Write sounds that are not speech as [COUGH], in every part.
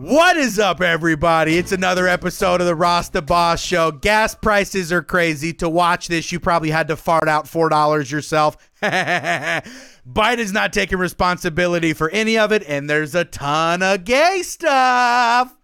What is up, everybody? It's another episode of the Ross De Boss Show. Gas prices are crazy. To watch this, you probably had to fart out $4 yourself. [LAUGHS] Biden's not taking responsibility for any of it, and there's a ton of gay stuff.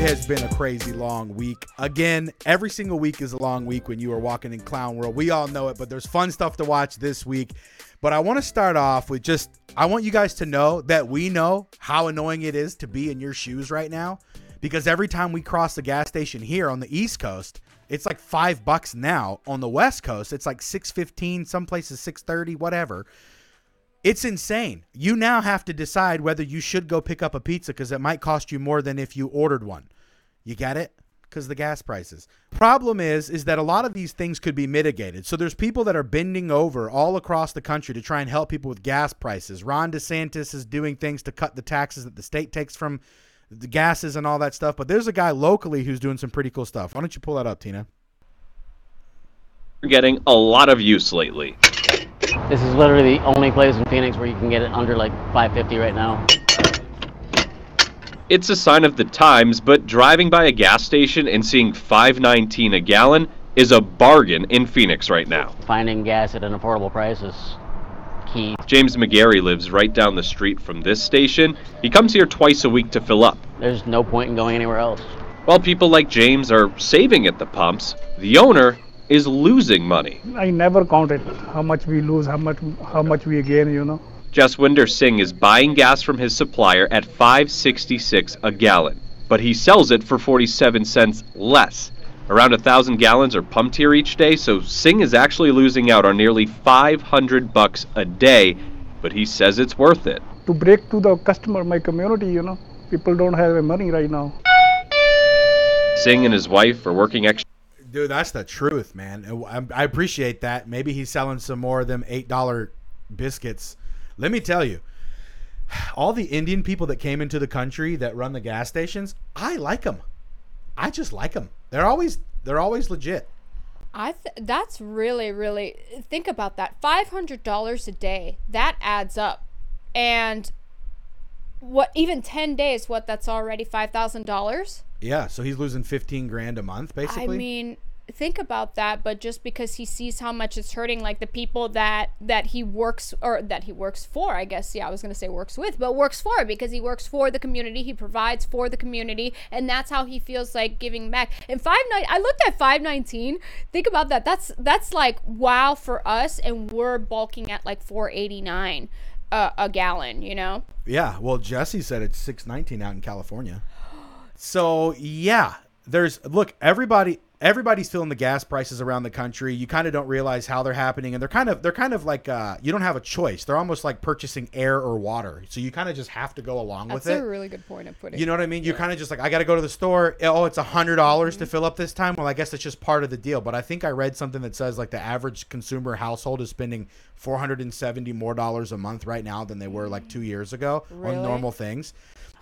It has been a crazy long week. Again, every single week is a long week when you are walking in Clown World. We all know it, but there's fun stuff to watch this week. But I want to start off with just I want you guys to know that we know how annoying it is to be in your shoes right now because every time we cross the gas station here on the East Coast, it's like 5 bucks now. On the West Coast, it's like 6.15, some places 6.30, whatever. It's insane. You now have to decide whether you should go pick up a pizza because it might cost you more than if you ordered one. You get it? Because the gas prices. Problem is, is that a lot of these things could be mitigated. So there's people that are bending over all across the country to try and help people with gas prices. Ron DeSantis is doing things to cut the taxes that the state takes from the gases and all that stuff. But there's a guy locally who's doing some pretty cool stuff. Why don't you pull that up, Tina? We're getting a lot of use lately. This is literally the only place in Phoenix where you can get it under like 550 right now. It's a sign of the times, but driving by a gas station and seeing 5.19 a gallon is a bargain in Phoenix right now. Finding gas at an affordable price is key. James McGarry lives right down the street from this station. He comes here twice a week to fill up. There's no point in going anywhere else. While people like James are saving at the pumps, the owner is losing money. I never counted how much we lose, how much how much we gain, you know. Jaswinder Singh is buying gas from his supplier at 5.66 a gallon, but he sells it for 47 cents less. Around a thousand gallons are pumped here each day, so Singh is actually losing out on nearly 500 bucks a day, but he says it's worth it. To break to the customer, my community, you know, people don't have money right now. Singh and his wife are working extra Dude, that's the truth, man. Uh, I, I appreciate that. Maybe he's selling some more of them eight dollar biscuits. Let me tell you, all the Indian people that came into the country that run the gas stations, I like them. I just like them. They're always they're always legit. I th- that's really really think about that. $500 a day. That adds up. And what even 10 days what that's already $5,000? Yeah, so he's losing 15 grand a month basically. I mean, think about that, but just because he sees how much it's hurting like the people that that he works or that he works for, I guess. Yeah, I was going to say works with, but works for because he works for the community, he provides for the community, and that's how he feels like giving back. And 5 9 I looked at 519. Think about that. That's that's like wow for us and we're bulking at like 489 a, a gallon, you know? Yeah, well, Jesse said it's 619 out in California. So, yeah, there's look, everybody everybody's feeling the gas prices around the country. You kind of don't realize how they're happening and they're kind of they're kind of like uh, you don't have a choice. They're almost like purchasing air or water. So you kind of just have to go along That's with it. That's a really good point of putting. You know what I mean? You're kind of just like, I got to go to the store. Oh, it's a hundred dollars to fill up this time. Well, I guess it's just part of the deal. But I think I read something that says like the average consumer household is spending 470 more dollars a month right now than they were like two years ago Really? on normal things.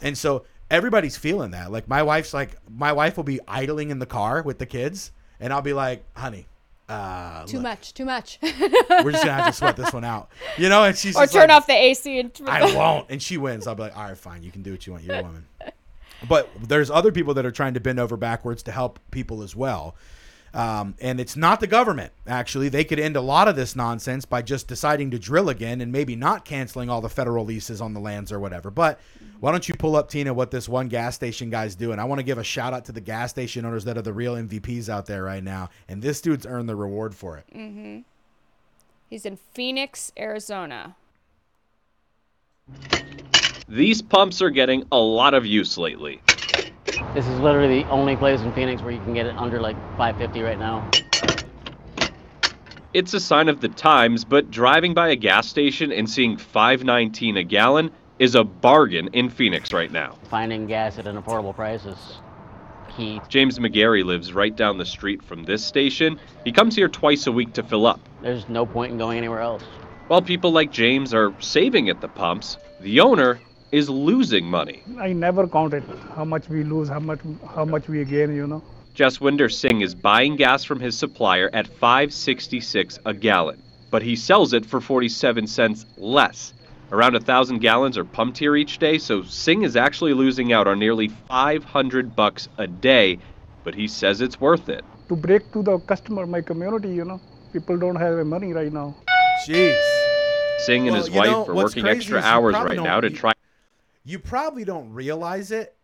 And so everybody's feeling that. Like my wife's like, my wife will be idling in the car with the kids, and I'll be like, honey. Uh, too look, much, too much. [LAUGHS] We're just gonna have to sweat this one out, you know. And she's or turn like, off the AC and I [LAUGHS] won't. And she wins. I'll be like, all right, fine. You can do what you want. You're a woman. But there's other people that are trying to bend over backwards to help people as well. Um, and it's not the government, actually. They could end a lot of this nonsense by just deciding to drill again and maybe not canceling all the federal leases on the lands or whatever. But why don't you pull up, Tina, what this one gas station guy's doing? I want to give a shout out to the gas station owners that are the real MVPs out there right now. And this dude's earned the reward for it. Mm-hmm. He's in Phoenix, Arizona. These pumps are getting a lot of use lately. This is literally the only place in Phoenix where you can get it under like 550 right now. It's a sign of the times, but driving by a gas station and seeing 5.19 a gallon is a bargain in Phoenix right now. Finding gas at an affordable price is key. James McGarry lives right down the street from this station. He comes here twice a week to fill up. There's no point in going anywhere else. While people like James are saving at the pumps, the owner is losing money. I never counted how much we lose, how much how much we gain. You know. Jaswinder Singh is buying gas from his supplier at 566 a gallon, but he sells it for 47 cents less. Around a thousand gallons are pumped here each day, so Singh is actually losing out on nearly 500 bucks a day, but he says it's worth it. To break to the customer, my community. You know, people don't have money right now. Jeez. Singh and Well, his wife know, are working extra hours right now to try you probably don't realize it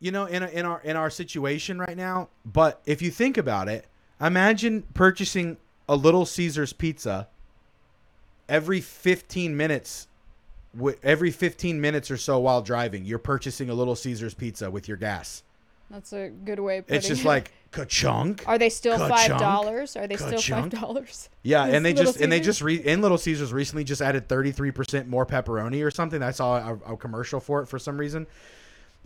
you know in, a, in our in our situation right now but if you think about it imagine purchasing a little caesar's pizza every 15 minutes every 15 minutes or so while driving you're purchasing a little caesar's pizza with your gas That's a good way of putting it's just it. like ka-chunk Are they still Ka-chunk. five dollars? Are they still five dollars? Yeah, [LAUGHS] and they Little just and they just re- in Little Caesars recently just added 33% more pepperoni or something. I saw a, a commercial for it for some reason.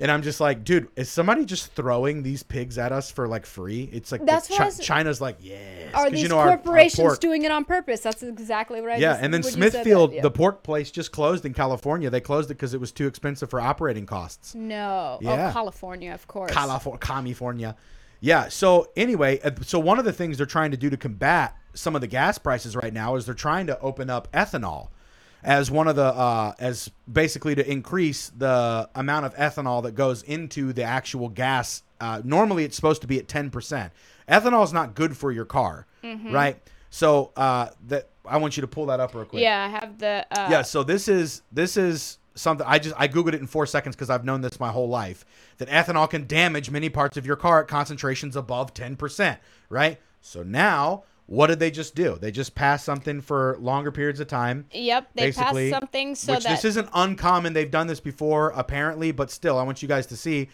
And I'm just like, dude, is somebody just throwing these pigs at us for like free? It's like That's Chi- was- China's like, yes. Are these you know, our- our corporations pork- doing it on purpose? That's exactly what I. Yeah, just, and then when you said that, Smithfield, yeah. the pork place just closed in California. They closed it because it was too expensive for operating costs. no, oh, Yeah. oh California, of course. California, California. Yeah. So anyway, uh, so one of the things they're trying to do to combat some of the gas prices right now is they're trying to open up ethanol as one of the uh, as basically to increase the amount of ethanol that goes into the actual gas. Uh, normally, it's supposed to be at ten percent. Ethanol is not good for your car, right? So uh, that I want you to pull that up real quick. Yeah, I have the. Uh, Yeah, so this is this is something I just I googled it in 4 seconds cuz I've known this my whole life that ethanol can damage many parts of your car at concentrations above 10%, right? So now what did they just do? They just passed something for longer periods of time. Yep, they passed something so which that this isn't uncommon. They've done this before apparently, but still I want you guys to see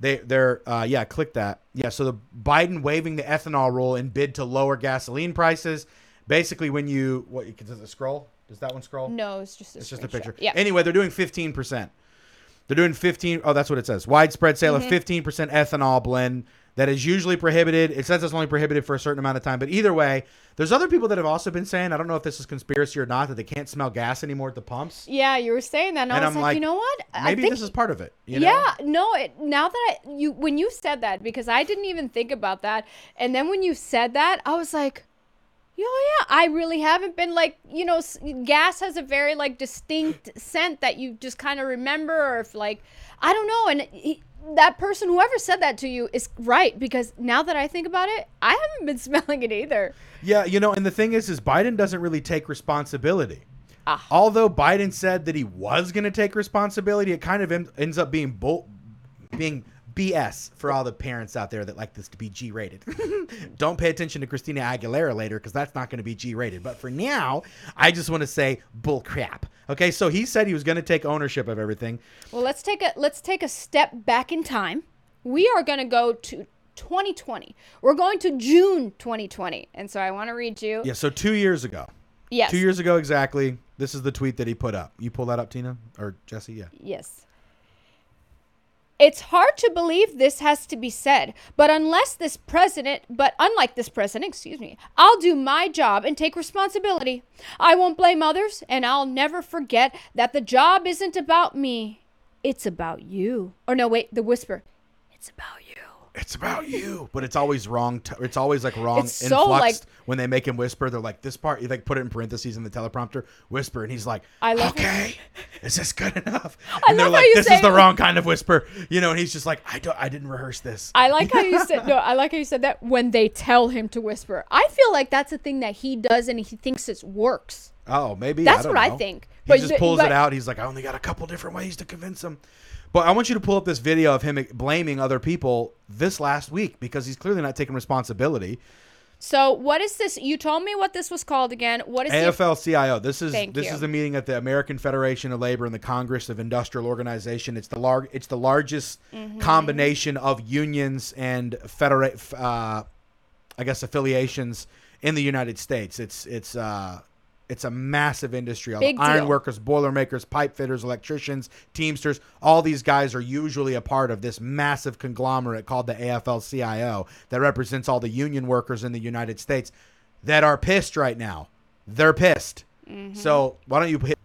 they they're uh, yeah, click that. Yeah, so the Biden waiving the ethanol rule in bid to lower gasoline prices. Basically when you what does it scroll? Does that one scroll? no, it's just a It's just a picture. Yeah. Anyway, they're doing 15%. They're doing 15 Oh, that's what it says. Widespread sale Mm-hmm. of 15% ethanol blend that is usually prohibited. It says it's only prohibited for a certain amount of time, but either way, there's other people that have also been saying, I don't know if this is conspiracy or not, that they can't smell gas anymore at the pumps. yeah, you were saying that, and, I And was I'm like, like, you know what? I Maybe think this is part of it. You know? yeah, no. It, now that I, you when you said that because I didn't even think about that, and then when you said that, I was like, yeah, yeah. I really haven't been like you know, gas has a very like distinct scent that you just kind of remember, or if like I don't know, and he, that person whoever said that to you is right because now that I think about it, I haven't been [LAUGHS] smelling it either. Yeah, you know, and the thing is, is Biden doesn't really take responsibility. Ah. Although Biden said that he was going to take responsibility, it kind of en- ends up being bull, being BS for all the parents out there that like this to be G rated. [LAUGHS] Don't pay attention to Christina Aguilera later because that's not going to be G rated. But for now, I just want to say bull crap. Okay, so he said he was going to take ownership of everything. Well, let's take a let's take a step back in time. We are going to go to 2020. We're going to June 2020. And so I want to read you. Yeah, so two years ago. Yes. Two years ago exactly. This is the tweet that he put up. You pull that up, Tina or Jesse? Yeah. Yes. It's hard to believe this has to be said, but unless this president, but unlike this president, excuse me, I'll do my job and take responsibility. I won't blame others, and I'll never forget that the job isn't about me. It's about you. Or no, wait, the whisper. It's about you. It's about you, but it's always wrong. T- it's always like wrong It's so, like- when they make him whisper. They're like this part. You like put it in parentheses in the teleprompter. Whisper, and he's like, I love "Okay, [LAUGHS] is this good enough?" I and they're love how like, you "This say is the wrong kind of whisper," you know. And he's just like, "I don't. I didn't rehearse this." I like how you said [LAUGHS] no. I like how you said that when they tell him to whisper. I feel like that's a thing that he does, and he thinks it works. Oh, maybe That's I don't what I know. think. He But just the- pulls but- it out. He's like, "I only got a couple different ways to convince him." But I want you to pull up this video of him blaming other people this last week because he's clearly not taking responsibility. So what is this? You told me what this was called again. What is AFL-CIO. This is Thank this you. is the meeting at the American Federation of Labor and the Congress of Industrial Organization. It's the lar- it's the largest Mm-hmm. combination of unions and federa- f- uh, I guess affiliations in the United States. It's it's uh, it's a massive industry. All Big the iron deal. workers, boiler makers, pipe fitters, electricians, teamsters, all these guys are usually a part of this massive conglomerate called the AFL-CIO that represents all the union workers in the United States that are pissed right now. They're pissed. Mm-hmm. So why don't you hit?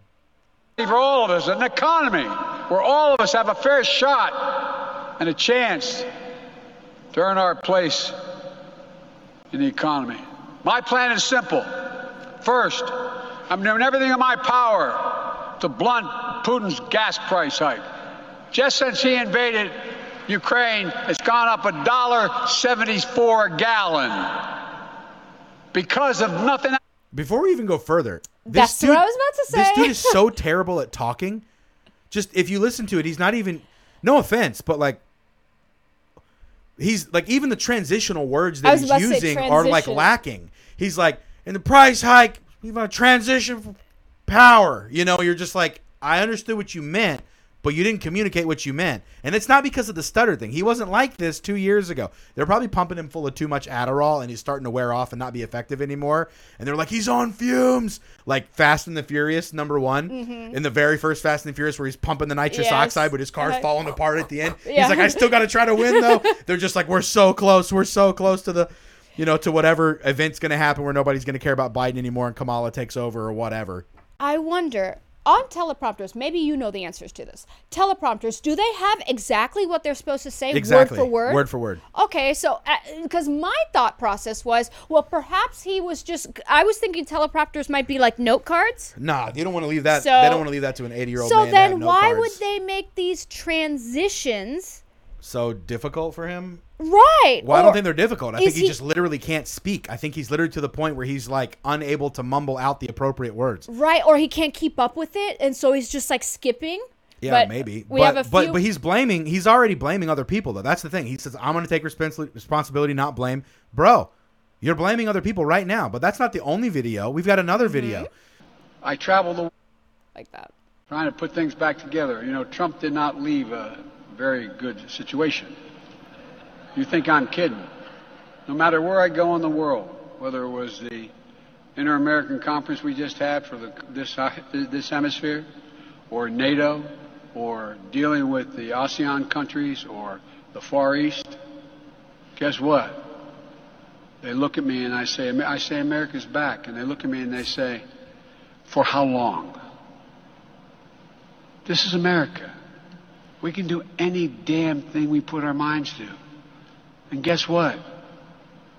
for all of us, an economy where all of us have a fair shot and a chance to earn our place in the economy. My plan is simple. First, I'm doing everything in my power to blunt Putin's gas price hike. Just since he invaded Ukraine, it's gone up a dollar seventy-four a gallon because of nothing Before we even go further, this That's dude, what I was about to say. This dude is so terrible at talking. Just if you listen to it, he's not even. No offense, but like. He's like even the transitional words that he's about to say using are like lacking. He's like, in the price hike, you've got a transition for power. You know, you're just like, I understood what you meant, but you didn't communicate what you meant. And it's not because of the stutter thing. He wasn't like this two years ago. They're probably pumping him full of too much Adderall and he's starting to wear off and not be effective anymore. And they're like, he's on fumes. Like Fast and the Furious, number one. In the very first Fast and the Furious, where he's pumping the nitrous Mm-hmm. Yes. oxide, but his car's Uh-huh. falling apart at the end. Yeah. He's like, I still got to try to win, though. [LAUGHS] they're just like, we're so close. We're so close to the. You know, to whatever event's going to happen where nobody's going to care about Biden anymore and Kamala takes over or whatever. I wonder on teleprompters, maybe you know the answers to this. Teleprompters, do they have exactly what they're supposed to say Exactly. word for word? Word for word. Okay, so uh, because my thought process was, well, perhaps he was just. I was thinking teleprompters might be like note cards. Nah, you don't want to leave that. So- they don't want to leave that to an 80 year old So man. to have then, why cards. would they make these transitions? So difficult for him? Right. Well, I don't think they're difficult. I is think he, he- just literally can't speak. I think he's literally to the point where he's like unable to mumble out the appropriate words. Right, or he can't keep up with it, and so he's just like skipping. Yeah, But maybe. We but, have a few. but but he's blaming. He's already blaming other people though. That's the thing. He says, "I'm going to take respons- responsibility, not blame." Bro, you're blaming other people right now. But that's not the only video. We've got another Mm-hmm. video. I traveled the like that. trying to put things back together. You know, Trump did not leave a very good situation. You think I'm kidding? No matter where I go in the world, whether it was the Inter-American Conference we just had for the, this uh, this hemisphere, or NATO, or dealing with the ASEAN countries or the Far East, guess what? They look at me and I say, I say America's back, and they look at me and they say, for how long? This is America. We can do any damn thing we put our minds to. And guess what?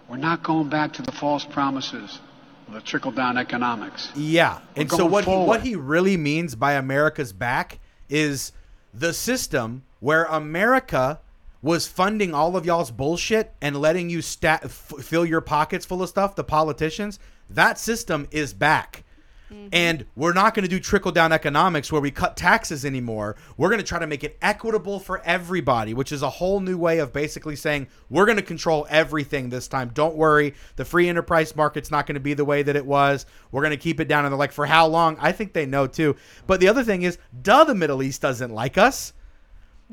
We're not going back to the false promises of the trickle down economics. Yeah, and so what he, what he really means by America's back is the system where America was funding all of y'all's bullshit and letting you stat, f- fill your pockets full of stuff. The politicians, that system is back. Mm-hmm. And we're not going to do trickle down economics where we cut taxes anymore. We're going to try to make it equitable for everybody, which is a whole new way of basically saying we're going to control everything this time. Don't worry. The free enterprise market's not going to be the way that it was. We're going to keep it down. And they're like, for how long? I think they know too. But the other thing is, duh, the Middle East doesn't like us.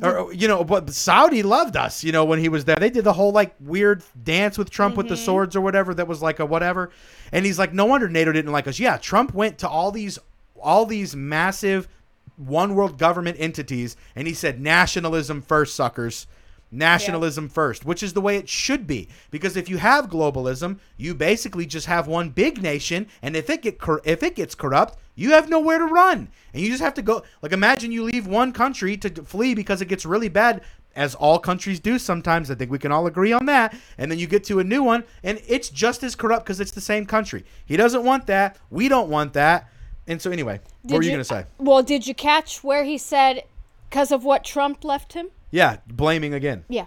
Or you know, but Saudi loved us. You know, when he was there, they did the whole like weird dance with Trump with the mm-hmm. swords or whatever. That was like a whatever. And he's like, no wonder NATO didn't like us. Yeah, Trump went to all these, all these massive, one world government entities, and he said, nationalism first, suckers. Nationalism first, which is the way it should be. Because if you have globalism, you basically just have one big nation, and if it get cor- if it gets corrupt, you have nowhere to run, and you just have to go. Like imagine you leave one country to flee because it gets really bad, as all countries do sometimes. I think we can all agree on that. And then you get to a new one, and it's just as corrupt because it's the same country. He doesn't want that. We don't want that. And so anyway, what were you, gonna say? Well, did you catch where he said because of what Trump left him? Yeah, blaming again. Yeah.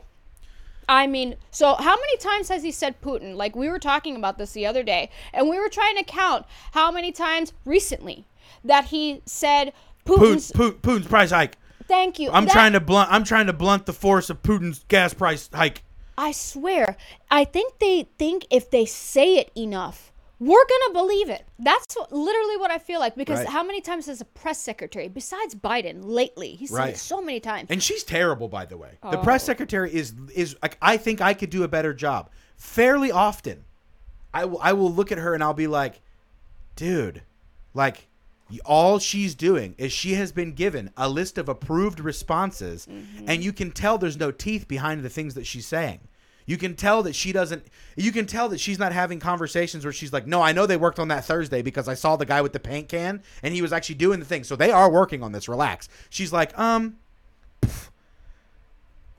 I mean, so how many times has he said Putin? Like we were talking about this the other day, and we were trying to count how many times recently that he said Putin's. Putin, Putin, Putin's price hike. Thank you. I'm That- trying to blunt. I'm trying to blunt the force of Putin's gas price hike. I swear, I think they think if they say it enough, we're gonna believe it. That's what, literally what I feel like. Because Right. how many times has a press secretary, besides Biden, lately, he's said Right. it so many times. And she's terrible, by the way. The Oh. press secretary is is like I think I could do a better job. Fairly often, I will I will look at her and I'll be like, dude, like all she's doing is she has been given a list of approved responses, Mm-hmm. and you can tell there's no teeth behind the things that she's saying. You can tell that she doesn't. You can tell that she's not having conversations where she's like, "No, I know they worked on that Thursday because I saw the guy with the paint can and he was actually doing the thing. So they are working on this. Relax." She's like, "Um,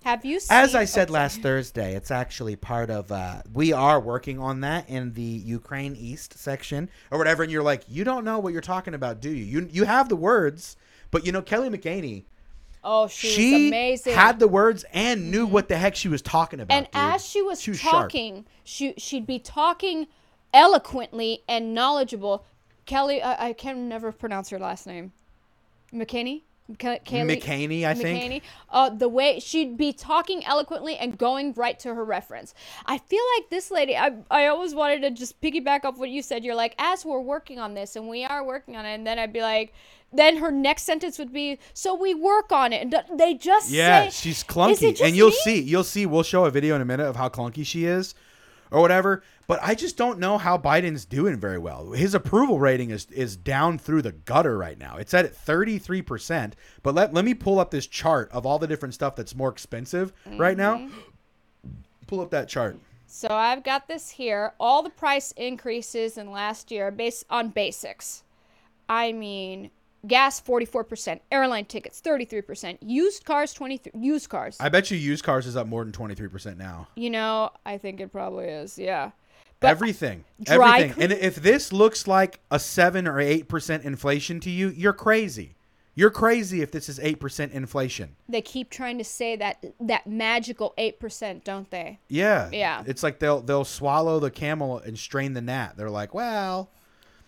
Have you seen as I said oh, last Thursday, it's actually part of. Uh, we are working on that in the Ukraine East section or whatever. And you're like, you don't know what you're talking about, do you? You you have the words, but you know Kelly McCaney. Oh, she, She amazing. had the words and knew what the heck she was talking about. and dude. as she was, She was sharp. talking, she she'd be talking eloquently and knowledgeable. Kelly, I, I can never pronounce her last name. McKinney. Ke- Kaylee- McCaney, I think. Uh, the way she'd be talking eloquently and going right to her reference. I feel like this lady. I I always wanted to just piggyback off what you said. You're like, as we're working on this, and we are working on it, and then I'd be like. Then her next sentence would be, "So we work on it." And they just Yeah, say, she's clunky, and you'll me? see. You'll see. We'll show a video in a minute of how clunky she is, or whatever. But I just don't know how Biden's doing very well. His approval rating is is down through the gutter right now. It's at thirty three percent. But let let me pull up this chart of all the different stuff that's more expensive right now. Mm-hmm. Pull up that chart. So I've got this here. All the price increases in last year based on basics. I mean, gas 44%, airline tickets 33%, used cars 23 used cars. I bet you used cars is up more than twenty three percent now. you know, I think it probably is. Yeah. But everything, dry everything. And if this looks like a seven or eight percent inflation to you, you're crazy. You're crazy if this is eight percent inflation. they keep trying to say that that magical 8%, don't they? Yeah. Yeah. It's like they'll they'll swallow the camel and strain the gnat. They're like, well,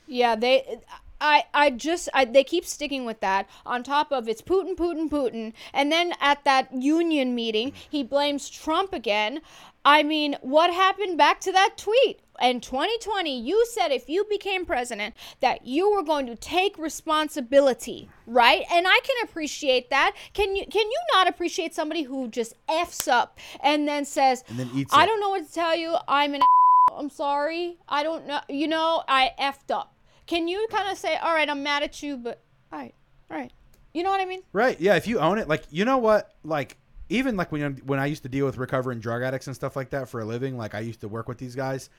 Yeah, they. I, I just I, they keep sticking with that on top of it's Putin Putin Putin and then at that union meeting he blames Trump again. I mean, what happened back to that tweet? In 2020, you said if you became president that you were going to take responsibility, right? And I can appreciate that. Can you can you not appreciate somebody who just f's up and then says, And then eats "I it. don't know what to tell you. I'm an [LAUGHS] I'm sorry. I don't know. You know, I effed up. Can you kind of say, all right, I'm mad at you, but all right, all right. You know what I mean? right? Yeah. If you own it, like you know what, like even like when when I used to deal with recovering drug addicts and stuff like that for a living, like I used to work with these guys.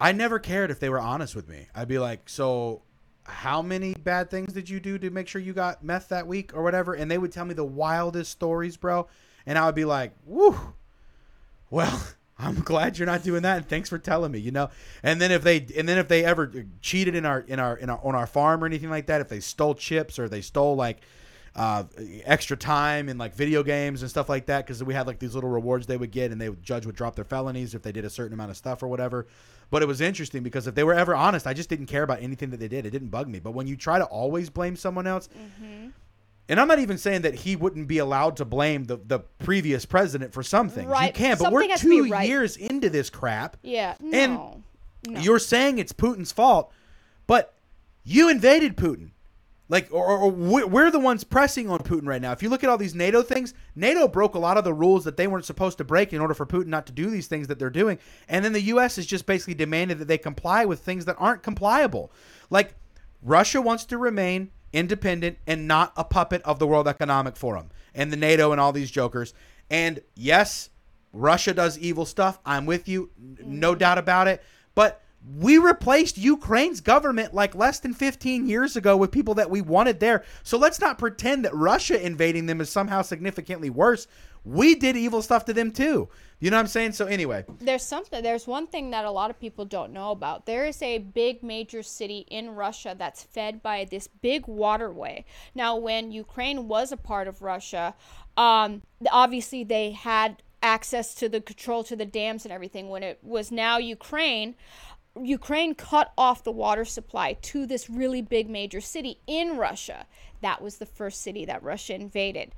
I never cared if they were honest with me. I'd be like, so. How many bad things did you do to make sure you got meth that week or whatever? And they would tell me the wildest stories, bro. And I would be like, woo, well i'm glad you're not doing that and thanks for telling me you know? And then if they and then if they ever cheated in our in our, in our on our farm or anything like that if they stole chips or they stole like uh, extra time in like video games and stuff like that because we had like these little rewards they would get and they would judge would drop their felonies if they did a certain amount of stuff or whatever. But it was interesting because if they were ever honest i just didn't care about anything that they did. It didn't bug me. But when you try to always blame someone else and I'm not even saying that he wouldn't be allowed to blame the, the previous president for some things. You Right. can, but Something we're has to be two right. years into this crap. Yeah. And No. no. You're saying it's Putin's fault, but you invaded Putin. Like, or, or we- we're the ones pressing on Putin right now. If you look at all these NATO things, NATO broke a lot of the rules that they weren't supposed to break in order for Putin not to do these things that they're doing. And then the U.S. has just basically demanded that they comply with things that aren't compliable. Like, Russia wants to remain independent and not a puppet of the World Economic Forum and the NATO and all these jokers. And yes, Russia does evil stuff. I'm with you, no doubt about it. But we replaced Ukraine's government like less than 15 years ago with people that we wanted there. So let's not pretend that Russia invading them is somehow significantly worse. We did evil stuff to them too. You know what I'm saying? So anyway, there's something there's one thing that a lot of people don't know about there is a big major city in russia that's fed by this big waterway now when ukraine was a part of russia um, obviously they had access to the control to the dams and everything when it was now ukraine Ukraine cut off the water supply to this really big major city in Russia. That was the first city that Russia invaded.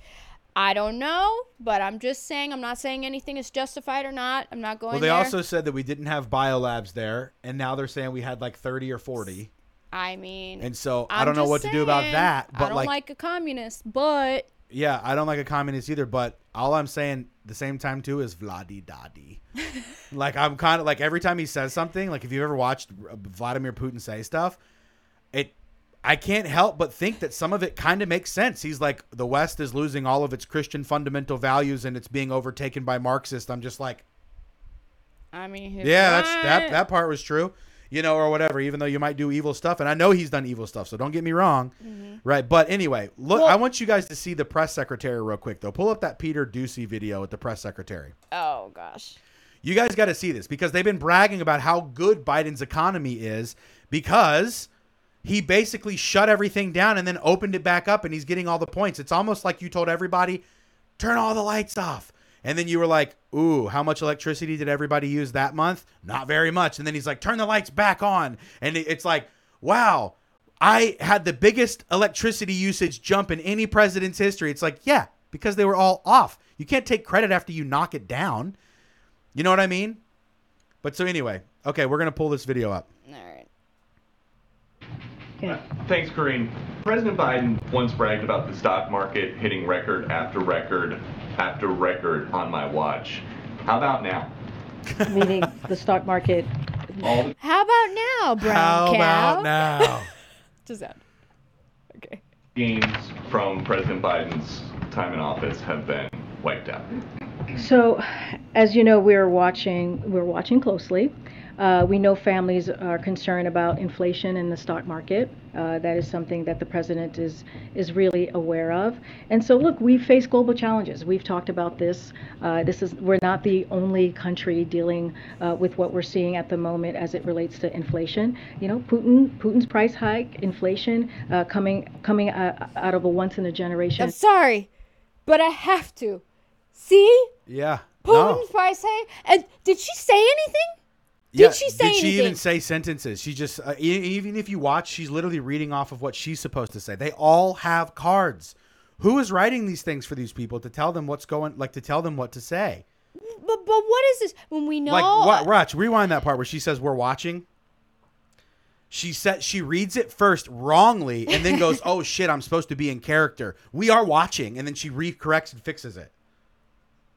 I don't know, but I'm just saying. I'm not saying anything is justified or not. I'm not going well, they there. also said that we didn't have biolabs there, and now they're saying we had like 30 or 40. I mean, And so I I'm don't know what to do about saying, that. I But don't like, like, a communist, but yeah, I don't like a communist either. But all I'm saying the same time too is Vladi Dadi. [LAUGHS] like I'm kind of like every time he says something, like if you've ever watched Vladimir Putin say stuff, I can't help but think that some of it kind of makes sense. He's like the West is losing all of its Christian fundamental values and it's being overtaken by Marxist. I'm just like, I mean, Yeah, that's that that part was true. You know, or whatever. Even though you might do evil stuff, and I know he's done evil stuff, so don't get me wrong, mm-hmm. right? But anyway, look, Well- I want you guys to see the press secretary real quick, though. Pull up that Peter Doocy video with the press secretary. Oh gosh. You guys got to see this because they've been bragging about how good Biden's economy is because he basically shut everything down and then opened it back up and he's getting all the points. It's almost like you told everybody, turn all the lights off. And then you were like, ooh, how much electricity did everybody use that month? Not very much. And then he's like, turn the lights back on. And it's like, wow, I had the biggest electricity usage jump in any president's history. It's like, yeah, because they were all off. You can't take credit after you knock it down. You know what I mean? But so anyway, okay, we're gonna pull this video up. All right. Uh, thanks, Karine. President Biden once bragged about the stock market hitting record after record after record on my watch. How about now? [LAUGHS] meaning the stock market. All the How about now, brown How cow? about now? [LAUGHS] Just that. Okay. gains from President Biden's time in office have been wiped out. So, as you know, we're watching we're watching closely. Uh, we know families are concerned about inflation in the stock market. Uh, that is something that the president is is really aware of. And so, look, we face global challenges. We've talked about this. Uh, this is we're not the only country dealing uh, with what we're seeing at the moment as it relates to inflation. You know, Putin Putin's price hike, inflation uh, coming coming uh, out of a once in a generation. I'm sorry, but I have to. See? Yeah. Putin's No. price hike. And did she say anything? Yeah, Did she say Did she even say sentences? She just uh, e- even if you watch, she's literally reading off of what she's supposed to say. They all have cards. Who is writing these things for these people to tell them what's going, like to tell them what to say? But but what is this? When we know Like, what, watch, rewind that part where she says we're watching. She said she reads it first wrongly and then goes, [LAUGHS] "Oh shit, I'm supposed to be in character. We are watching," and then she recorrects and fixes it.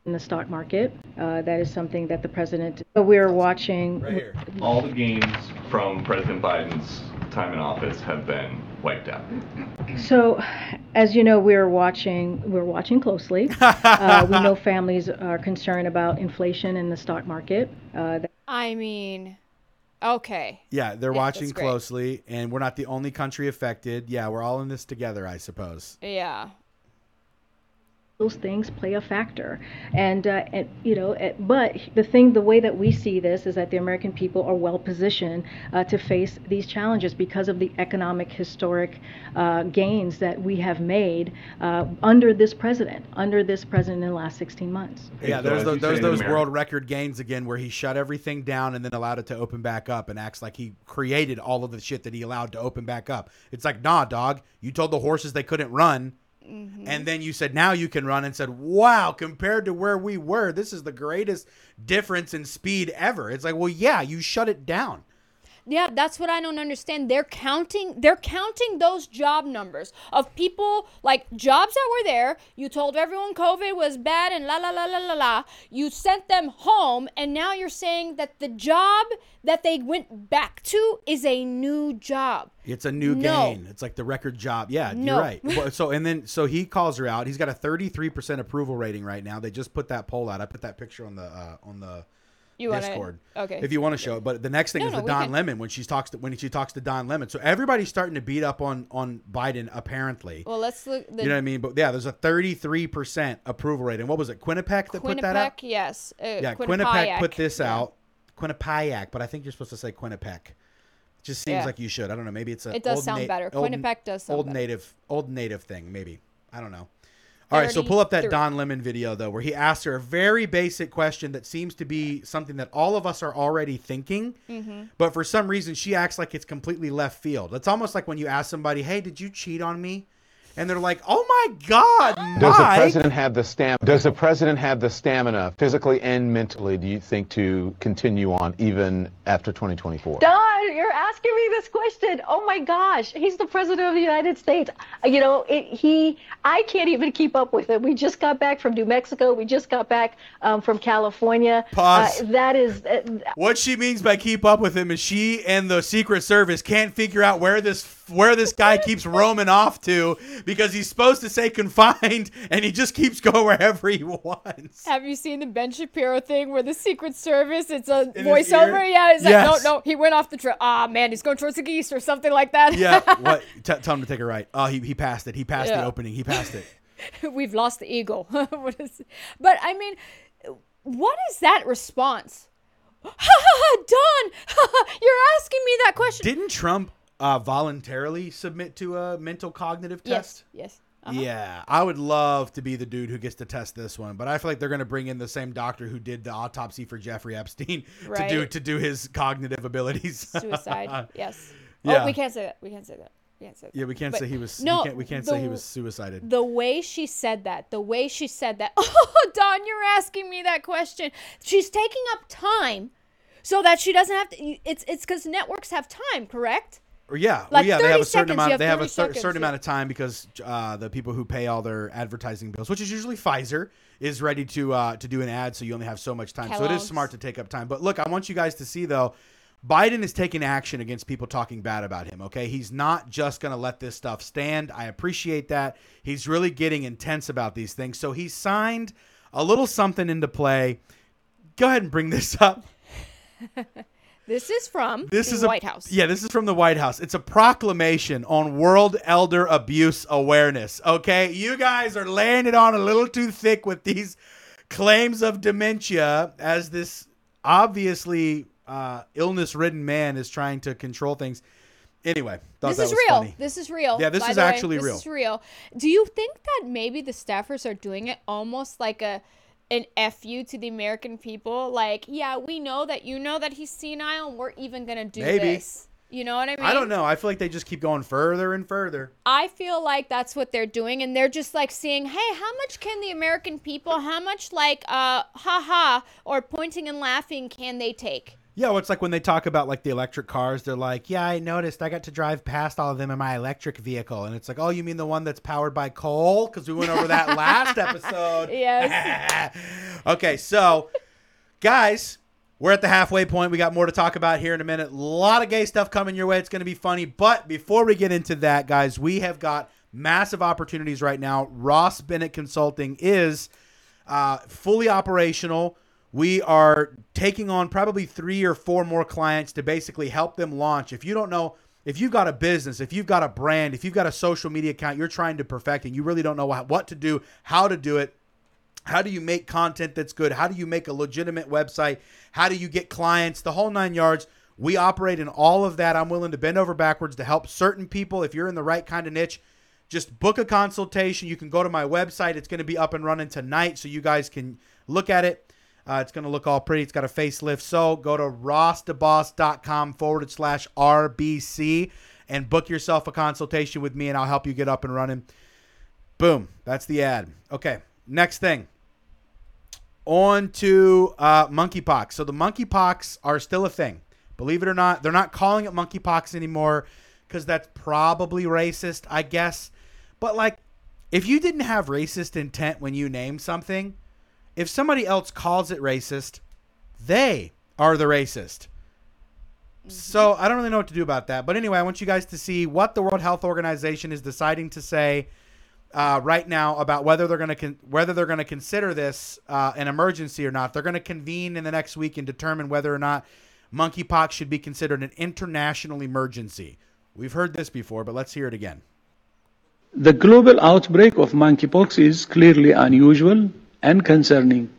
In the stock market. Uh, that is something that the president. So we're watching. Right here. All the gains from President Biden's time in office have been wiped out. So, as you know, we're watching. We're watching closely. [LAUGHS] uh, we know families are concerned about inflation in the stock market. Uh, that I mean, okay. Yeah, they're Yeah, watching that's great. closely, and we're not the only country affected. Yeah, we're all in this together, I suppose. Yeah. Those things play a factor, and, uh, and you know, uh, but the thing, the way that we see this is that the American people are well positioned uh, to face these challenges because of the economic historic uh, gains that we have made uh, under this president, under this president in the last 16 months. Yeah, there's those, you those, those world record gains again where he shut everything down and then allowed it to open back up and acts like he created all of the shit that he allowed to open back up. It's like, nah, dog, you told the horses they couldn't run. Mm-hmm. And then you said, now you can run, and said, wow, compared to where we were, this is the greatest difference in speed ever. It's like, well, yeah, you shut it down. Yeah, that's what I don't understand. They're counting they're counting those job numbers of people like jobs that were there. You told everyone COVID was bad and la la la la la la. You sent them home and now you're saying that the job that they went back to is a new job. It's a new No. gain. It's like the record job. Yeah, No. you're right. So and then so he calls her out. He's got a 33% approval rating right now. They just put that poll out. I put that picture on the uh, on the You want Discord. Okay. If you want to show it, but the next thing No, is no, the we Don can- Lemon when she talks to when she talks to Don Lemon. So everybody's starting to beat up on on Biden apparently. Well, let's look the you know what I mean? But yeah, there's a 33% approval rating. What was it? Quinnipiac that put that up? Quinnipiac, yes. Uh, Yeah, Quinnipiac put this yeah. out. Quinnipiac, but I think you're supposed to say Quinnipiac. Just seems Yeah. like you should. I don't know. Maybe it's a It does old sound better. Quinnipiac does sound old better. native old native thing. Maybe I don't know. All right, so pull up that Don Lemon video though, where he asks her a very basic question that seems to be something that all of us are already thinking, Mm-hmm. but for some reason she acts like it's completely left field. It's almost like when you ask somebody, "Hey, did you cheat on me?" And they're like, "Oh my God, Does the president have the stam? Does the president have the stamina, physically and mentally? Do you think to continue on even after 2024? Don, you're asking me this question. Oh my gosh, he's the president of the United States. You know, it, he, I can't even keep up with it. We just got back from New Mexico. We just got back um, from California. Pause. Uh, that is, uh, What she means by keep up with him is she and the Secret Service can't figure out where this where this guy keeps roaming off to because he's supposed to say confined [LAUGHS] and he just keeps going wherever he wants. Have you seen the Ben Shapiro thing where the Secret Service, it's a In voiceover? Yeah, it's like, Yes. no, no, he went off the trail. Ah, man, he's going towards the geese or something like that. Yeah, [LAUGHS] what? T- tell him to take a right. Oh, he, he passed it. He passed the opening. He passed it. [LAUGHS] We've lost the eagle. what is, but I mean, what is that response? Ha ha ha, Don, ha, ha, you're asking me that question. Didn't Trump uh, voluntarily submit to a mental cognitive test? yes, yes. Uh-huh. Yeah, I would love to be the dude who gets to test this one, but I feel like they're going to bring in the same doctor who did the autopsy for Jeffrey Epstein [LAUGHS] to do to do his cognitive abilities. [LAUGHS] Suicide. yes. Yeah. Oh, we can't say that. We can't say that. We can't say that. Yeah, we can't But- say he was. No, we can't, we can't say he was suicided. The way she said that, the way she said that, [LAUGHS] oh, Don, you're asking me that question. She's taking up time so that she doesn't have to. It's it's because networks have time, correct? Or yeah, well, yeah, they have a certain seconds, amount. They have a seconds, certain yeah. amount of time because uh, the people who pay all their advertising bills, which is usually Pfizer, is ready to uh, to do an ad, so you only have so much time. So it is smart to take up time. But look, I want you guys to see though, Biden is taking action against people talking bad about him. Okay, he's not just going to let this stuff stand. I appreciate that. He's really getting intense about these things. So he signed a little something into play. Go ahead and bring this [LAUGHS] up. [LAUGHS] This is from This the is a, White House. Yeah, this is from the White House. It's a proclamation on World Elder Abuse Awareness. Okay, you guys are laying it on a little too thick with these claims of dementia, as this obviously uh, illness-ridden man is trying to control things. Anyway, This is real. funny. This is real. Yeah, this by is the way. actually real. This is real. Do you think that maybe the staffers are doing it almost like a an fu to the American people? Like, yeah, we know that you know that he's senile, and we're even gonna do Maybe. this. You know what I mean? I don't know. I feel like they just keep going further and further. I feel like that's what they're doing, and they're just like seeing, hey, how much can the American people, how much like uh, ha ha, or pointing and laughing can they take? Yeah, well, it's like when they talk about like the electric cars, they're like, "Yeah, I noticed. I got to drive past all of them in my electric vehicle," and it's like, "Oh, you mean the one that's powered by coal?" Because we went over that [LAUGHS] last episode. Yes. [LAUGHS] okay, so guys, we're at the halfway point. We got more to talk about here in a minute. A lot of gay stuff coming your way. It's going to be funny. But before we get into that, guys, we have got massive opportunities right now. Ross Bennett Consulting is uh, fully operational. We are taking on probably three or four more clients to basically help them launch. If you don't know, if you've got a business, if you've got a brand, if you've got a social media account you're trying to perfect and you really don't know what what to do, how to do it, how do you make content that's good? How do you make a legitimate website? How do you get clients? The whole nine yards. We operate in all of that. I'm willing to bend over backwards to help certain people. If you're in the right kind of niche, just book a consultation. You can go to my website. It's going to be up and running tonight so you guys can look at it. Uh, it's going to look all pretty. It's got a facelift. So go to rossdeboss.com forward slash RBC and book yourself a consultation with me, and I'll help you get up and running. Boom. That's the ad. Okay. Next thing. On to uh, monkeypox. So the monkeypox are still a thing. Believe it or not, they're not calling it monkeypox anymore because that's probably racist, I guess. But like, if you didn't have racist intent when you name something, if somebody else calls it racist, they are the racist. So I don't really know what to do about that. But anyway, I want you guys to see what the World Health Organization is deciding to say uh, right now about whether they're going to con- whether they're going to consider this uh, an emergency or not. They're going to convene in the next week and determine whether or not monkeypox should be considered an international emergency. We've heard this before, but let's hear it again. The global outbreak of monkeypox is clearly unusual and concerning.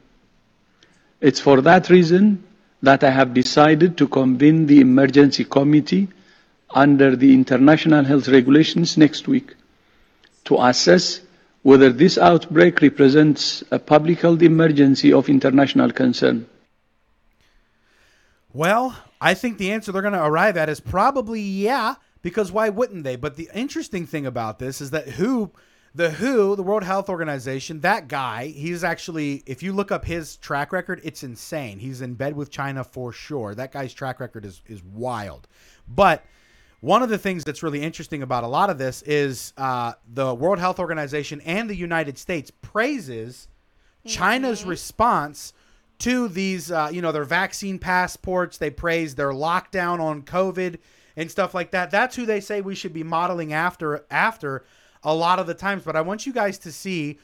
It's for that reason that I have decided to convene the emergency committee under the international health regulations next week to assess whether this outbreak represents a public health emergency of international concern. Well, I think the answer they're going to arrive at is probably yeah, because why wouldn't they? But the interesting thing about this is that WHO, the WHO, the World Health Organization, that guy, he's actually, if you look up his track record, it's insane. He's in bed with China for sure. That guy's track record is is wild. But one of the things that's really interesting about a lot of this is uh, the World Health Organization and the United States praises China's response to these, uh, you know, their vaccine passports. They praise their lockdown on COVID and stuff like that. That's who they say we should be modeling after after a lot of the times. But I want you guys to see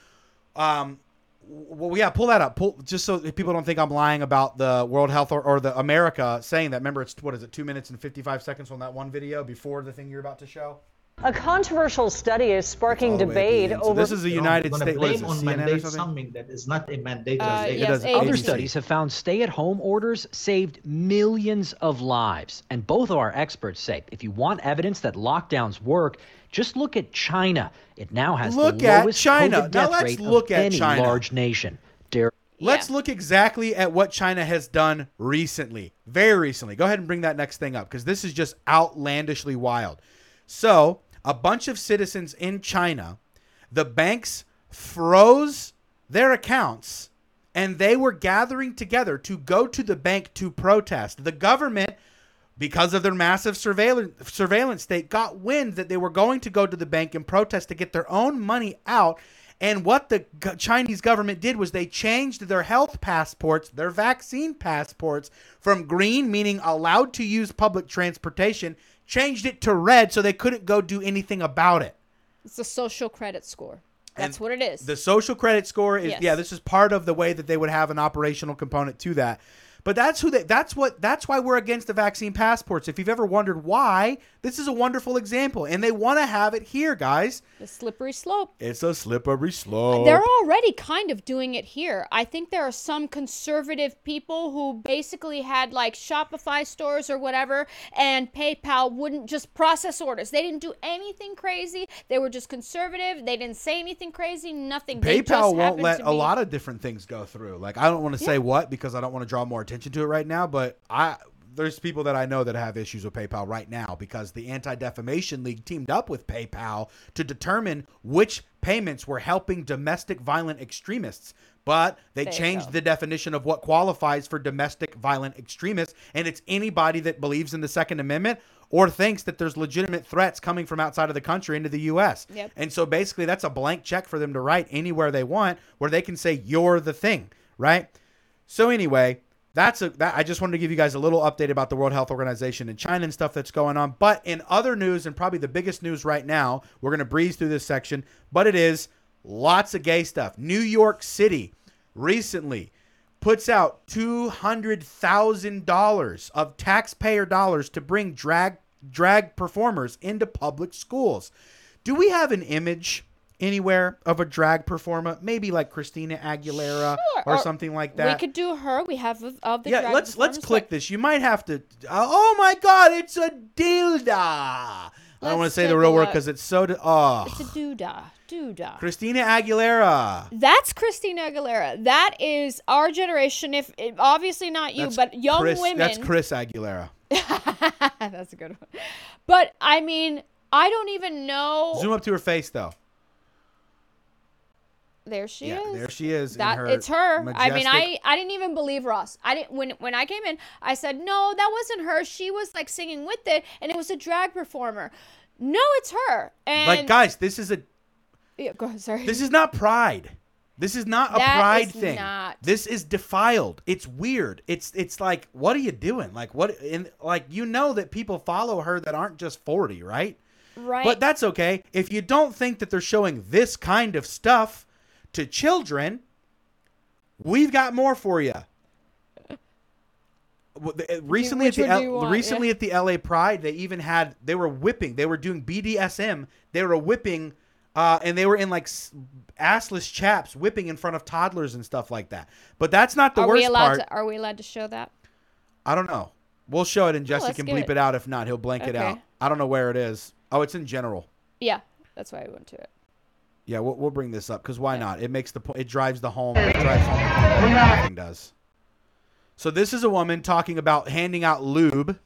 um well yeah pull that up pull just so people don't think i'm lying about the world health or, or the america saying that remember it's what is it two minutes and 55 seconds on that one video before the thing you're about to show A controversial study is sparking all the way at the debate. So over. this is the united states what is blame on CNN mandate something? something that is not a mandate. Uh, It yes, does- Other studies have found stay at home orders saved millions of lives. And both of our experts say if you want evidence that lockdowns work, just look at China. It now has Look the at lowest China. COVID Now death let's rate look of at any China. large nation. Dare Let's look exactly at what China has done recently. Very recently. Go ahead and bring that next thing up because this is just outlandishly wild. So, a bunch of citizens in China, the banks froze their accounts and they were gathering together to go to the bank to protest. The government because of their massive surveillance surveillance state got wind that they were going to go to the bank and protest to get their own money out and what the Chinese government did was they changed their health passports, their vaccine passports from green meaning allowed to use public transportation, changed it to red so they couldn't go do anything about it. It's a social credit score. That's what it is. The social credit score is Yes. yeah, this is part of the way that they would have an operational component to that. But that's who they that's what that's why we're against the vaccine passports. If you've ever wondered why, this is a wonderful example and they want to have it here, guys. the slippery slope. It's a slippery slope. They're already kind of doing it here. I think there are some conservative people who basically had like Shopify stores or whatever, and PayPal wouldn't just process orders. They didn't do anything crazy. They were just conservative. They didn't say anything crazy. Nothing. PayPal won't let a lot of different things go through. Like I don't want to say what because I don't want to draw more attention to it right now, but I there's people that I know that have issues with PayPal right now because the Anti-Defamation League teamed up with PayPal to determine which payments were helping domestic violent extremists. But they There changed the definition of what qualifies for domestic violent extremists, and it's anybody that believes in the Second Amendment or thinks that there's legitimate threats coming from outside of the country into the U.S. Yep. And so basically, that's a blank check for them to write anywhere they want, where they can say you're the thing, right? So anyway, that's a that I just wanted to give you guys a little update about the World Health Organization and China and stuff that's going on. But in other news, and probably the biggest news right now, we're gonna breeze through this section, but it is lots of gay stuff. New York City recently puts out two hundred thousand dollars of taxpayer dollars to bring drag drag performers into public schools. Do we have an image anywhere of a drag performer? Maybe like Christina Aguilera Sure, or, or something like that. We could do her. We have of, of the yeah, let's let's click this. You might have to. Uh, oh my God, it's a dilda. I don't want to say the real word because it's so. Di- oh, It's a doodah. Doodah. Christina Aguilera. That's Christina Aguilera. That is our generation. If it, obviously not you, That's but young Chris, women. That's Chris Aguilera. [LAUGHS] That's a good one. But I mean, I don't even know. Zoom up to her face though. There she Yeah, is. there she is That her it's her. I mean, I I didn't even believe Ross. I didn't when when I came in. I said no, that wasn't her. She was like singing with it, and it was a drag performer. No, it's her. And Like guys, this is a yeah, go ahead. Sorry. This is not pride. This is not a That pride is thing. not. This is defiled. It's weird. It's it's like what are you doing? Like what and like you know that people follow her that aren't just 40, right? right. But that's okay. If you don't think that they're showing this kind of stuff to children, we've got more for you. Uh, Recently at the one do you L- recently Yeah. at the LA Pride, they even had they were whipping. They were doing BDSM. They were whipping, uh, and they were in like assless chaps whipping in front of toddlers and stuff like that. But that's not the are worst we allowed part. to? Are we allowed to show that? I don't know. We'll show it, and Jesse let's can bleep it- it. out. If not, he'll blank it out. I don't know where it is. Oh, it's in general. Yeah, that's why I went to it. Yeah, we'll, we'll bring this up because why not? It makes the point. It drives the home. It drives home the point that everything does. So this is a woman talking about handing out lube.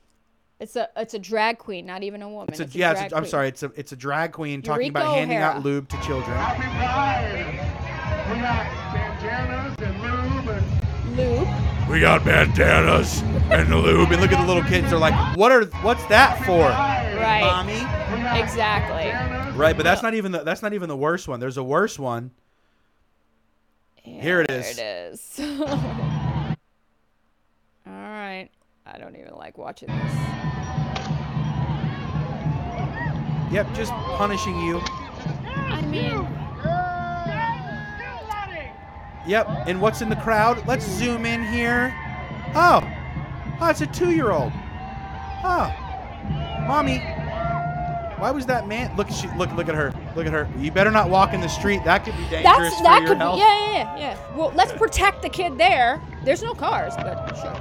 It's a it's a drag queen, not even a woman. It's a, It's a yeah, drag it's a, I'm queen. sorry. It's a it's a drag queen talking Eureka about handing out lube to children. We got bandanas and lube and lube. We got bandanas and lube, and look at the little kids. They're like, "What are? What's that for?" Right. Mommy. Exactly. Right, but that's not even the that's not even the worst one. There's a worse one. Here it is. There it is. [LAUGHS] All right. I don't even like watching this. Yep, just punishing you. I mean, Yep, and what's in the crowd? Let's zoom in here. Oh, oh, it's a two-year-old. Oh, mommy. Why was that man? Look, she, look, look at her. Look at her. You better not walk in the street. That could be dangerous that's for that your could health. be. Yeah, yeah, yeah, yeah. Well, let's protect the kid there. There's no cars, but sure.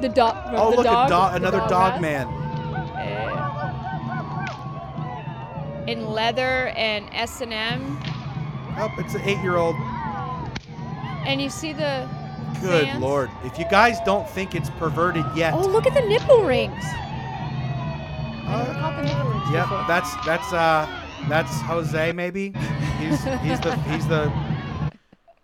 The dog. Oh, the look, dog, a dog, the another dog, has- man. In leather and S and M, Oh, it's an eight-year-old. and you see the. Good fans. lord. If you guys don't think it's perverted yet, Oh, look at the nipple rings. Uh, Never caught the nipple rings Yep, before. that's that's uh that's Jose maybe. He's he's the he's the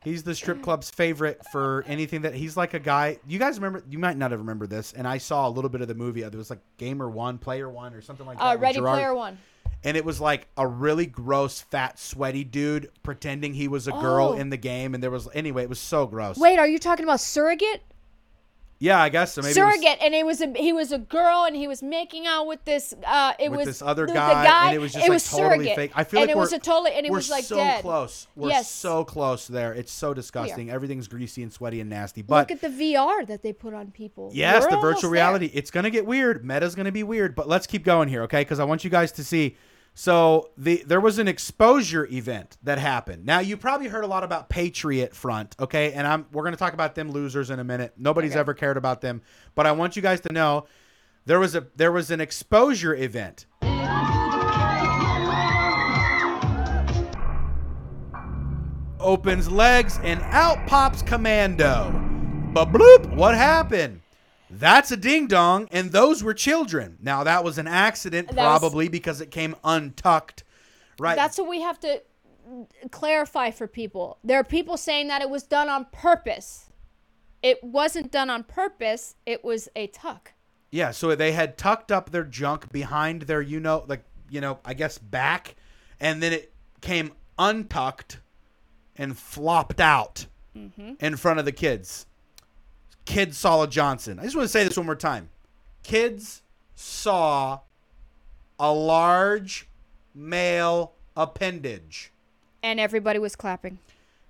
he's the strip club's favorite for anything that he's like a guy. You guys remember? You might not have remembered this, and I saw a little bit of the movie. There was like Gamer One, Player One, or something like that. Uh, Ready Player One. And it was like a really gross, fat, sweaty dude pretending he was a girl Oh. in the game, and there was anyway. It was so gross. Wait, are you talking about surrogate? Yeah, I guess so. Maybe it was- surrogate, and it was a he was a girl, and he was making out with this. Uh, it with was this other guy, guy, and it was just it like was totally surrogate. fake. I feel and like it was a totally, and it we're was like so dead. close. We're yes. so close there. It's so disgusting. We are. Everything's greasy and sweaty and nasty. But Look at the VR that they put on people. yes, We're the virtual there. reality. It's gonna get weird. Meta's gonna be weird. But let's keep going here, okay? Because I want you guys to see. So the there was an exposure event that happened. Now you probably heard a lot about Patriot Front, okay? And I'm we're gonna talk about them losers in a minute. Nobody's Okay. ever cared about them, but I want you guys to know there was a there was an exposure event opens legs and out pops commando. But bloop, what happened? That's a ding dong, and those were children. Now that was an accident, That was- probably because it came untucked. Right. That's what we have to clarify for people. There are people saying that it was done on purpose. It wasn't done on purpose. It was a tuck. Yeah, so they had tucked up their junk behind their, you know, like, you know, I guess back, and then it came untucked and flopped out Mm-hmm. in front of the kids. Kids saw a Johnson. I just want to say this one more time. Kids saw a large male appendage. And everybody was clapping.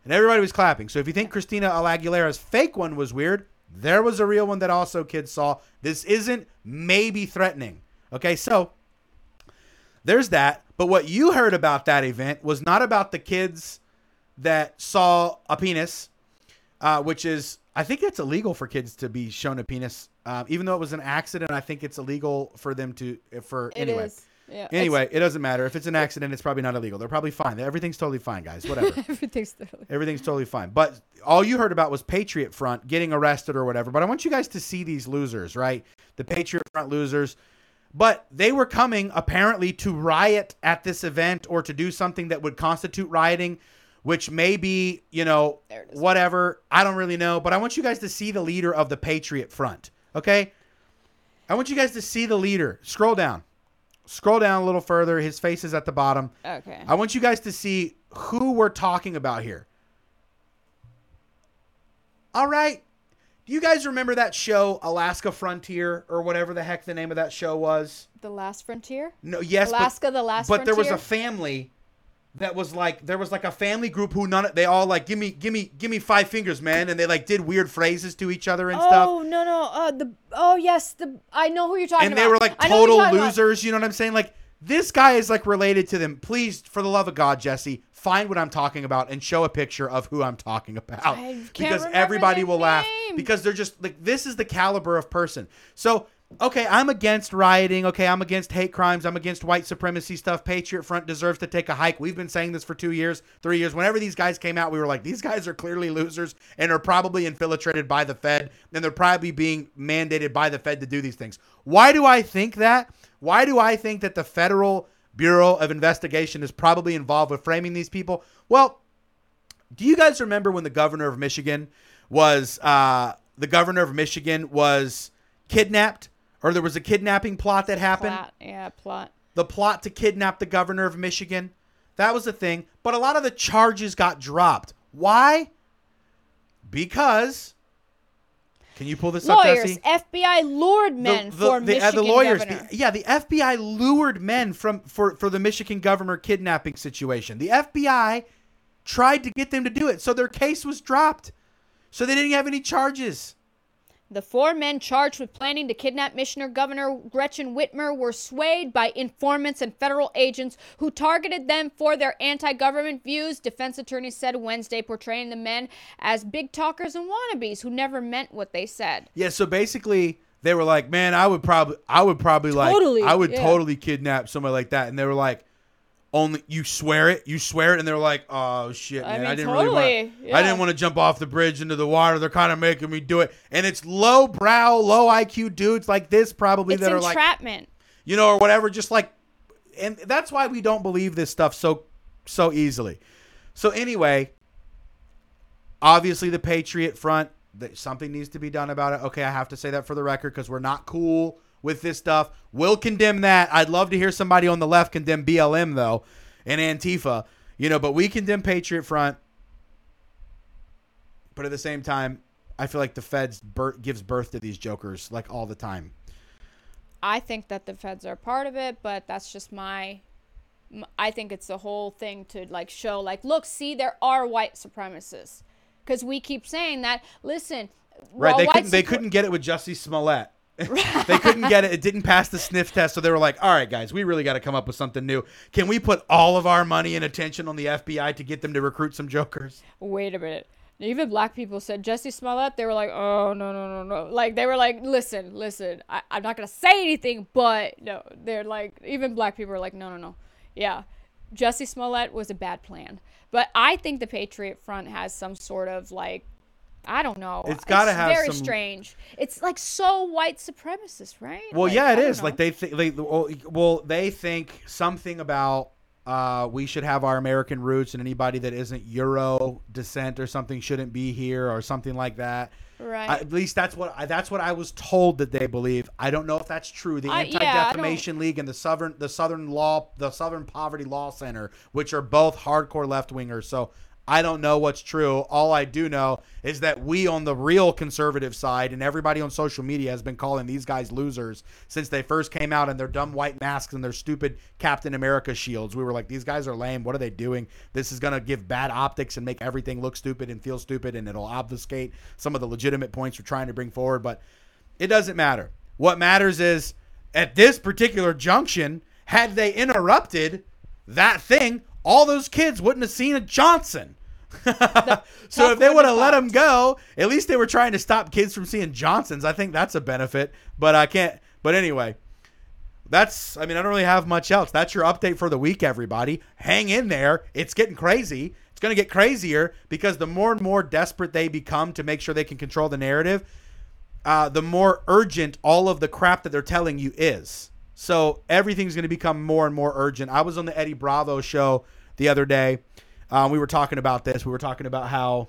And everybody was clapping. So if you think Christina Aguilera's fake one was weird, there was a real one that also kids saw. This isn't maybe threatening. Okay, so there's that. But what you heard about that event was not about the kids that saw a penis, uh, which is, I think it's illegal for kids to be shown a penis. Um, even though it was an accident, I think it's illegal for them to, for It anyway. is. Yeah, Anyway, it doesn't matter. If it's an accident, it's probably not illegal. They're probably fine. Everything's totally fine, guys. [LAUGHS] Whatever. Everything's totally. Everything's totally fine. But all you heard about was Patriot Front getting arrested or whatever. But I want you guys to see these losers, right? The Patriot Front losers. But they were coming apparently to riot at this event or to do something that would constitute rioting, which may be, you know, whatever. I don't really know. But I want you guys to see the leader of the Patriot Front, okay? I want you guys to see the leader. Scroll down. Scroll down a little further. His face is at the bottom. Okay. I want you guys to see who we're talking about here. All right. Do you guys remember that show, Alaska Frontier, or whatever the heck the name of that show was? The Last Frontier? No, yes, but- Alaska, the Last Frontier. But there was a family that was like there was like a family group who none they all like give me give me give me five fingers, man, and they like did weird phrases to each other and stuff. Oh no no uh the oh yes the I know who you're talking and about. And they were like I know who you're total talking about. losers. You know what I'm saying? Like this guy is like related to them. Please, for the love of God, Jesse, find what I'm talking about and show a picture of who I'm talking about because everybody will laugh because they're just like this is the caliber of person. So. Okay, I'm against rioting. Okay, I'm against hate crimes. I'm against white supremacy stuff. Patriot Front deserves to take a hike. We've been saying this for two years, three years. Whenever these guys came out, we were like, these guys are clearly losers and are probably infiltrated by the Fed, and they're probably being mandated by the Fed to do these things. Why do I think that? Why do I think that the Federal Bureau of Investigation is probably involved with framing these people? Well, do you guys remember when the governor of Michigan was uh, the governor of Michigan was kidnapped, or there was a kidnapping plot that happened? Plot, yeah, plot. The plot to kidnap the governor of Michigan. That was the thing. But a lot of the charges got dropped. Why? Because Can you pull this up, Lawyers, Jesse? FBI lured men for the, Michigan uh, the lawyers, governor. the- yeah, the FBI lured men from for for the Michigan governor kidnapping situation. The FBI tried to get them to do it, so their case was dropped, so they didn't have any charges. The four men charged with planning to kidnap Michigan Governor Gretchen Whitmer were swayed by informants and federal agents who targeted them for their anti government views, defense attorneys said Wednesday, portraying the men as big talkers and wannabes who never meant what they said. Yeah, so basically they were like, "Man, I would probably, I would probably Totally, like, I would yeah. totally kidnap somebody like that," and they were like. Only you swear it, you swear it, and they're like, "Oh shit, man! I, mean, didn't really totally, want. yeah. I didn't want to jump off the bridge into the water. They're kind of making me do it, and it's low brow, low IQ dudes like this probably It's that are like, entrapment. you know, or whatever. Just like, and that's why we don't believe this stuff so so easily. So anyway, obviously the Patriot Front, that something needs to be done about it. Okay, I have to say that for the record because we're not cool with this stuff. We'll condemn that. I'd love to hear somebody on the left condemn BLM though, and Antifa. You know, but we condemn Patriot Front. But at the same time, I feel like the feds gives birth to these jokers like all the time. I think that the feds are part of it, but that's just my. I think it's the whole thing to like show, like, look, see, there are white supremacists, because we keep saying that. Listen, Right. They couldn't. They couldn't get it with Jussie Smollett. They couldn't get it. It didn't pass the sniff test. So they were like, "All right, guys, we really got to come up with something new. Can we put all of our money and attention on the FBI to get them to recruit some jokers?" Wait a minute. Even black people said Jesse Smollett. They were like, "Oh no, no, no, no!" Like they were like, "Listen, listen. I, I'm not gonna say anything, but no." They're like, even black people are like, "No, no, no. Yeah, Jesse Smollett was a bad plan." But I think the Patriot Front has some sort of like, I don't know. It's gotta have very some- strange. It's like so white supremacist, right? Well, Like, yeah, it is. Like they think. They, well, they think something about. Uh, we should have our American roots, and anybody that isn't Euro descent or something shouldn't be here, or something like that. Right. I- at least that's what I, that's what I was told that they believe. I don't know if that's true. The yeah, Anti Defamation League and the Southern the Southern Law the Southern Poverty Law Center, which are both hardcore left wingers. So I don't know what's true. All I do know is that we on the real conservative side and everybody on social media has been calling these guys losers since they first came out in their dumb white masks and their stupid Captain America shields. We were like, these guys are lame. What are they doing? This is going to give bad optics and make everything look stupid and feel stupid, and it'll obfuscate some of the legitimate points we're trying to bring forward. But it doesn't matter. What matters is at this particular junction, had they interrupted that thing, all those kids wouldn't have seen a Johnson. [LAUGHS] so if they would have let them go, at least they were trying to stop kids from seeing Johnsons. I think that's a benefit. But I can't. But anyway, that's. I mean, I don't really have much else. That's your update for the week, everybody. Hang in there. It's getting crazy. It's going to get crazier because the more and more desperate they become to make sure they can control the narrative, uh, the more urgent all of the crap that they're telling you is. So everything's going to become more and more urgent. I was on the Eddie Bravo show the other day. Um, we were talking about this. We were talking about how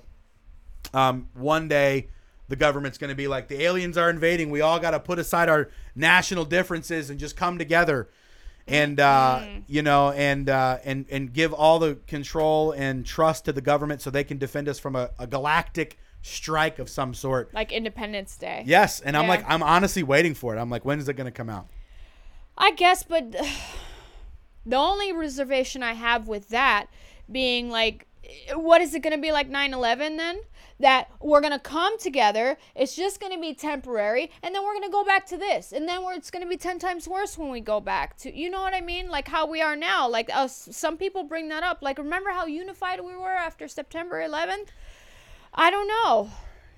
um, one day the government's going to be like, the aliens are invading. We all got to put aside our national differences and just come together. And uh, you know, and uh, and and give all the control and trust to the government so they can defend us from a, a galactic strike of some sort. like Independence Day. Yes, and I'm like, I'm honestly waiting for it. I'm like, when is it going to come out? I guess, but [SIGHS] the only reservation I have with that being like, eh, what is it going to be like 9 11 then? That we're going to come together, it's just going to be temporary, and then we're going to go back to this. And then we're, it's going to be 10 times worse when we go back to, you know what I mean? Like how we are now. Like us, some people bring that up. Like, remember how unified we were after September 11th? I don't know.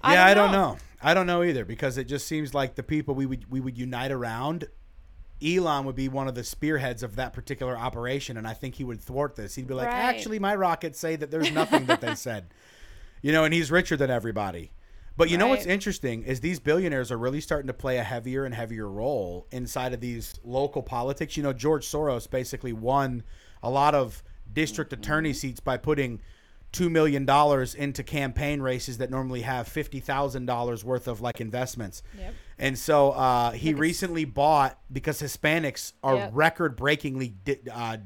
yeah, I don't know. I don't know either because it just seems like the people we would we would unite around. Elon would be one of the spearheads of that particular operation, and I think he would thwart this. He'd be like, Right. "Actually, my rockets say that there's nothing that they said," [LAUGHS] you know, and he's richer than everybody. But you know what's interesting is these billionaires are really starting to play a heavier and heavier role inside of these local politics. You know, George Soros basically won a lot of district mm-hmm. attorney seats by putting two million dollars into campaign races that normally have fifty thousand dollars worth of like investments. Yep. And so uh, he recently bought because Hispanics are Yep. record breakingly di- uh,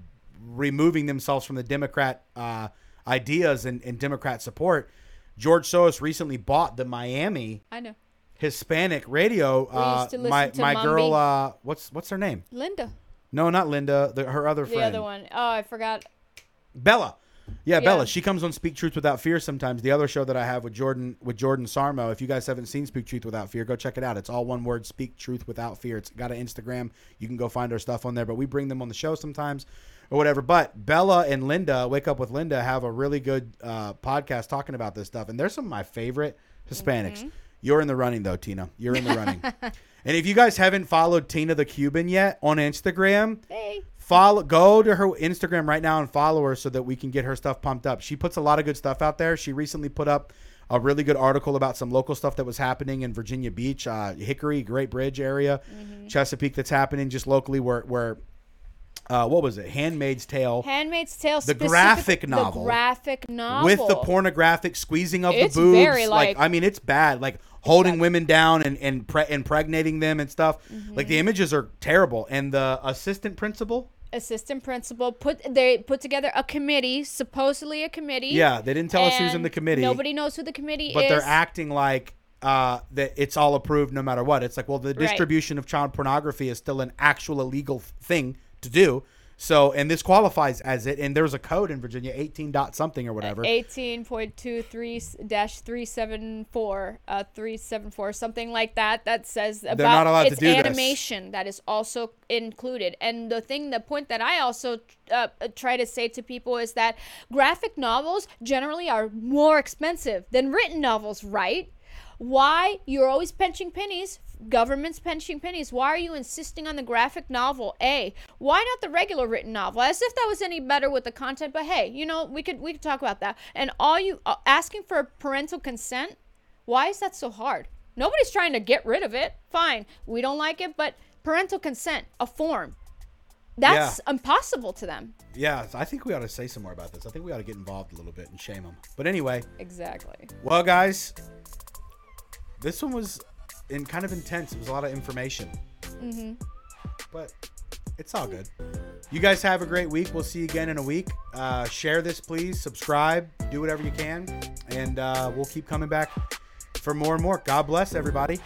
removing themselves from the Democrat uh, ideas and, and Democrat support. George Soros recently bought the Miami I know. Hispanic radio. Uh, my my girl. Uh, what's what's her name? Linda, No, not Linda. The, her other friend. the other one. Oh, I forgot. Bella. Yeah, Yeah. Bella. She comes on Speak Truth Without Fear sometimes. The other show that I have with Jordan with Jordan Sarmo. If you guys haven't seen Speak Truth Without Fear, go check it out. It's all one word: Speak Truth Without Fear. It's got an Instagram. You can go find our stuff on there. But we bring them on the show sometimes or whatever. But Bella and Linda, Wake Up with Linda, have a really good uh, podcast talking about this stuff. And they're some of my favorite Hispanics. Mm-hmm. You're in the running though, Tina. You're in the running. [LAUGHS] and if you guys haven't followed Tina the Cuban yet on Instagram, Hey. Follow go to her Instagram right now and follow her so that we can get her stuff pumped up. She puts a lot of good stuff out there. She recently put up a really good article about some local stuff that was happening in Virginia Beach, uh, Hickory, Great Bridge area, Chesapeake. That's happening just locally where where uh, what was it? Handmaid's Tale. Handmaid's Tale. The graphic novel. The graphic novel with the pornographic squeezing of It's the boobs. very, like, like- I mean, it's bad. Like holding women down and and pre- impregnating them and stuff. Mm-hmm. Like the images are terrible. And the assistant principal. Assistant principal put they put together a committee, supposedly a committee. Yeah, they didn't tell us who's in the committee. Nobody knows who the committee but is. they're acting like uh, that it's all approved no matter what. It's like, well, the Right. distribution of child pornography is still an actual illegal thing to do. So, and this qualifies as it. And there's a code in Virginia, 18 dot something or whatever. 18.23-374 uh 374 something like that that says about not allowed to it's do this. animation that is also included and the thing the point that i also uh, try to say to people is that graphic novels generally are more expensive than written novels right why you're always pinching pennies government's pinching pennies. Why are you insisting on the graphic novel a? Why not the regular written novel? As if that was any better with the content but hey you know we could we could talk about that. And all you uh, asking for parental consent? Why is that so hard? Nobody's trying to get rid of it. Fine we don't like it but parental consent a form that's impossible to them. Yeah, I think we ought to say some more about this. I think we ought to get involved a little bit and shame them. But anyway, exactly. Well, guys, this one was in kind of intense. It was a lot of information, mm-hmm. but it's all good. You guys have a great week. We'll see you again in a week. Uh, share this, please. Subscribe. Do whatever you can, and uh, we'll keep coming back for more and more. God bless everybody.